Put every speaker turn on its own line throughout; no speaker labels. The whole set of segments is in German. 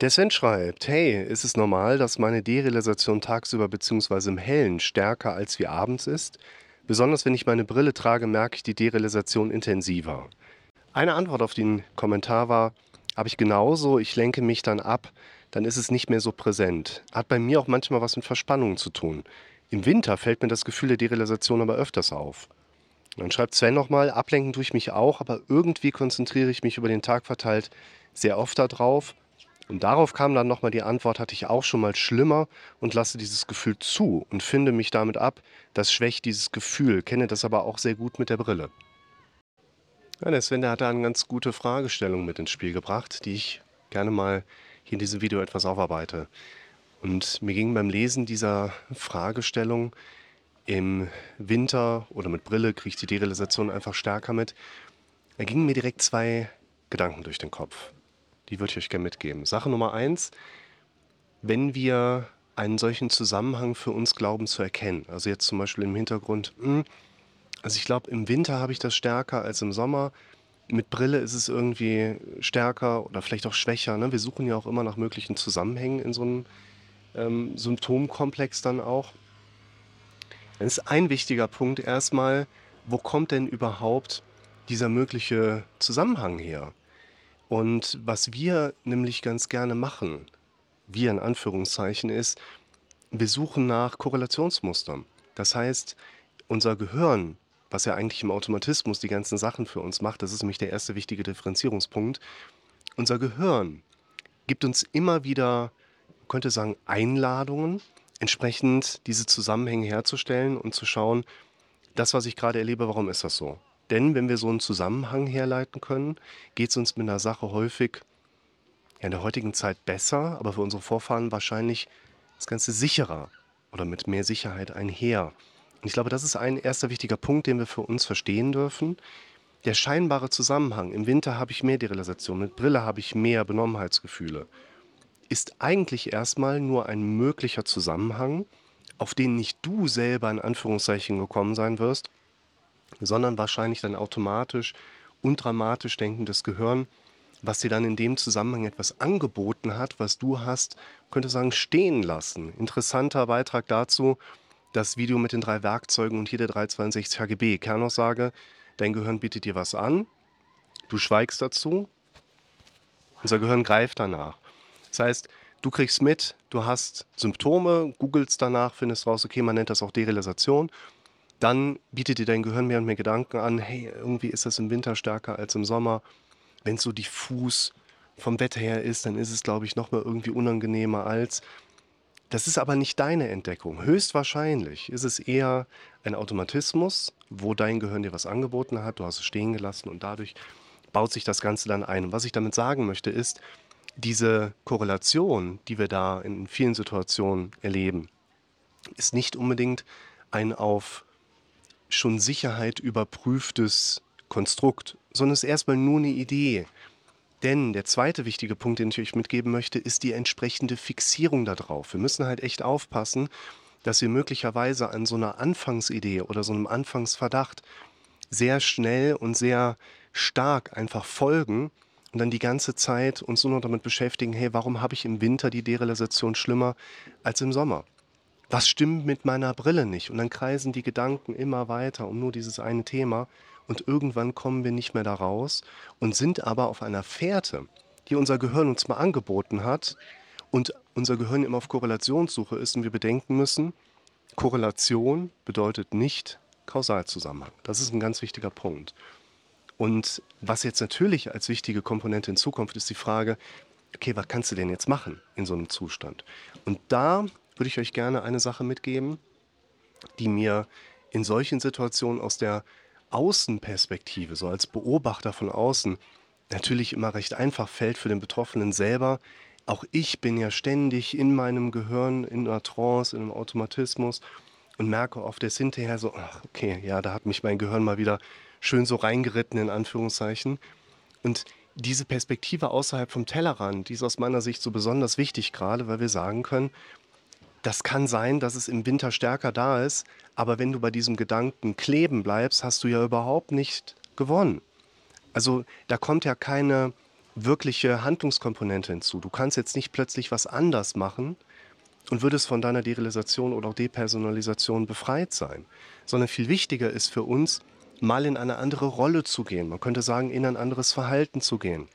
Der Sven schreibt, hey, ist es normal, dass meine Derealisation tagsüber bzw. im Hellen stärker als wie abends ist? Besonders wenn ich meine Brille trage, merke ich die Derealisation intensiver. Eine Antwort auf den Kommentar war, habe ich genauso, ich lenke mich dann ab, dann ist es nicht mehr so präsent. Hat bei mir auch manchmal was mit Verspannungen zu tun. Im Winter fällt mir das Gefühl der Derealisation aber öfters auf. Dann schreibt Sven nochmal, ablenken tue ich mich auch, aber irgendwie konzentriere ich mich über den Tag verteilt sehr oft darauf. Und darauf kam dann nochmal die Antwort, hatte ich auch schon mal schlimmer und lasse dieses Gefühl zu und finde mich damit ab. Das schwächt dieses Gefühl, kenne das aber auch sehr gut mit der Brille. Ja, der Sven der hat da eine ganz gute Fragestellung mit ins Spiel gebracht, die ich gerne mal hier in diesem Video etwas aufarbeite. Und mir ging beim Lesen dieser Fragestellung im Winter oder mit Brille kriege ich die Derealisation einfach stärker mit. Da gingen mir direkt zwei Gedanken durch den Kopf. Die würde ich euch gerne mitgeben. Sache Nummer eins, wenn wir einen solchen Zusammenhang für uns glauben zu erkennen, also jetzt zum Beispiel im Hintergrund, hm, also ich glaube, im Winter habe ich das stärker als im Sommer. Mit Brille ist es irgendwie stärker oder vielleicht auch schwächer. Ne? Wir suchen ja auch immer nach möglichen Zusammenhängen in so einem ähm, Symptomkomplex dann auch. Das ist ein wichtiger Punkt erstmal, wo kommt denn überhaupt dieser mögliche Zusammenhang her? Und was wir nämlich ganz gerne machen, wir in Anführungszeichen, ist, wir suchen nach Korrelationsmustern. Das heißt, unser Gehirn was ja eigentlich im Automatismus die ganzen Sachen für uns macht, das ist nämlich der erste wichtige Differenzierungspunkt. Unser Gehirn gibt uns immer wieder, könnte sagen, Einladungen, entsprechend diese Zusammenhänge herzustellen und zu schauen, das, was ich gerade erlebe, warum ist das so? Denn wenn wir so einen Zusammenhang herleiten können, geht es uns mit einer Sache häufig ja, in der heutigen Zeit besser, aber für unsere Vorfahren wahrscheinlich das Ganze sicherer oder mit mehr Sicherheit einher. Und ich glaube, das ist ein erster wichtiger Punkt, den wir für uns verstehen dürfen. Der scheinbare Zusammenhang, im Winter habe ich mehr Derealisation, mit Brille habe ich mehr Benommenheitsgefühle, ist eigentlich erstmal nur ein möglicher Zusammenhang, auf den nicht du selber in Anführungszeichen gekommen sein wirst, sondern wahrscheinlich dein automatisch und dramatisch denkendes Gehirn, was dir dann in dem Zusammenhang etwas angeboten hat, was du hast, könnte sagen, stehen lassen. Interessanter Beitrag dazu, das Video mit den drei Werkzeugen und hier der 362 HGB. Kernaussage, dein Gehirn bietet dir was an, du schweigst dazu, unser Gehirn greift danach. Das heißt, du kriegst mit, du hast Symptome, googelst danach, findest raus, okay, man nennt das auch Derealisation. Dann bietet dir dein Gehirn mehr und mehr Gedanken an, hey, irgendwie ist das im Winter stärker als im Sommer. Wenn es so diffus vom Wetter her ist, dann ist es, glaube ich, nochmal irgendwie unangenehmer als. Das ist aber nicht deine Entdeckung. Höchstwahrscheinlich ist es eher ein Automatismus, wo dein Gehirn dir was angeboten hat, du hast es stehen gelassen und dadurch baut sich das Ganze dann ein. Und was ich damit sagen möchte, ist, diese Korrelation, die wir da in vielen Situationen erleben, ist nicht unbedingt ein auf schon Sicherheit überprüftes Konstrukt, sondern ist erstmal nur eine Idee. Denn der zweite wichtige Punkt, den ich euch mitgeben möchte, ist die entsprechende Fixierung darauf. Wir müssen halt echt aufpassen, dass wir möglicherweise an so einer Anfangsidee oder so einem Anfangsverdacht sehr schnell und sehr stark einfach folgen und dann die ganze Zeit uns nur noch damit beschäftigen, hey, warum habe ich im Winter die Derealisation schlimmer als im Sommer? Was stimmt mit meiner Brille nicht? Und dann kreisen die Gedanken immer weiter um nur dieses eine Thema und irgendwann kommen wir nicht mehr da raus und sind aber auf einer Fährte, die unser Gehirn uns mal angeboten hat und unser Gehirn immer auf Korrelationssuche ist und wir bedenken müssen, Korrelation bedeutet nicht Kausalzusammenhang. Das ist ein ganz wichtiger Punkt. Und was jetzt natürlich als wichtige Komponente in Zukunft ist die Frage, okay, was kannst du denn jetzt machen in so einem Zustand? Und da würde ich euch gerne eine Sache mitgeben, die mir in solchen Situationen aus der Außenperspektive, so als Beobachter von außen, natürlich immer recht einfach fällt für den Betroffenen selber. Auch ich bin ja ständig in meinem Gehirn, in einer Trance, in einem Automatismus und merke oft erst hinterher so, ach, okay, ja, da hat mich mein Gehirn mal wieder schön so reingeritten, in Anführungszeichen. Und diese Perspektive außerhalb vom Tellerrand, die ist aus meiner Sicht so besonders wichtig gerade, weil wir sagen können, das kann sein, dass es im Winter stärker da ist, aber wenn du bei diesem Gedanken kleben bleibst, hast du ja überhaupt nicht gewonnen. Also da kommt ja keine wirkliche Handlungskomponente hinzu. Du kannst jetzt nicht plötzlich was anders machen und würdest von deiner Derealisation oder auch Depersonalisation befreit sein, sondern viel wichtiger ist für uns, mal in eine andere Rolle zu gehen. Man könnte sagen, in ein anderes Verhalten zu gehen.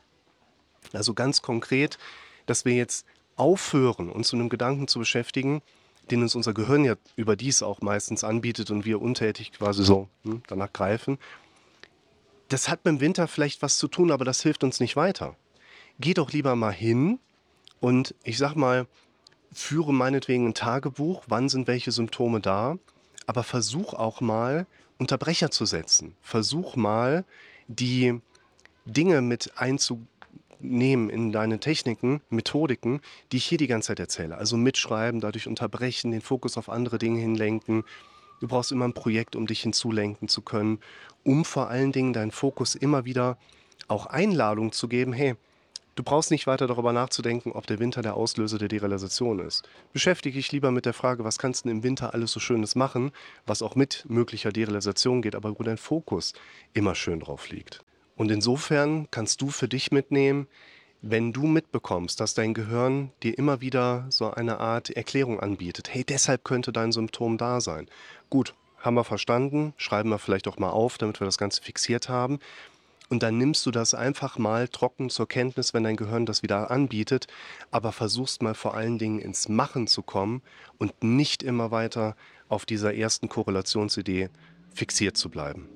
Also ganz konkret, dass wir jetzt aufhören, uns mit einem Gedanken zu beschäftigen, den uns unser Gehirn ja überdies auch meistens anbietet und wir untätig quasi so hm, danach greifen. Das hat mit dem Winter vielleicht was zu tun, aber das hilft uns nicht weiter. Geh doch lieber mal hin und ich sag mal, führe meinetwegen ein Tagebuch, wann sind welche Symptome da, aber versuch auch mal Unterbrecher zu setzen. Versuch mal die Dinge mit einzubauen nehmen in deine Techniken, Methodiken, die ich hier die ganze Zeit erzähle. Also mitschreiben, dadurch unterbrechen, den Fokus auf andere Dinge hinlenken. Du brauchst immer ein Projekt, um dich hinzulenken zu können, um vor allen Dingen deinen Fokus immer wieder auch Einladung zu geben, hey, du brauchst nicht weiter darüber nachzudenken, ob der Winter der Auslöser der Derealisation ist. Beschäftige dich lieber mit der Frage, was kannst du im Winter alles so Schönes machen, was auch mit möglicher Derealisation geht, aber wo dein Fokus immer schön drauf liegt. Und insofern kannst du für dich mitnehmen, wenn du mitbekommst, dass dein Gehirn dir immer wieder so eine Art Erklärung anbietet, hey, deshalb könnte dein Symptom da sein. Gut, haben wir verstanden, schreiben wir vielleicht auch mal auf, damit wir das Ganze fixiert haben. Und dann nimmst du das einfach mal trocken zur Kenntnis, wenn dein Gehirn das wieder anbietet, aber versuchst mal vor allen Dingen ins Machen zu kommen und nicht immer weiter auf dieser ersten Korrelationsidee fixiert zu bleiben.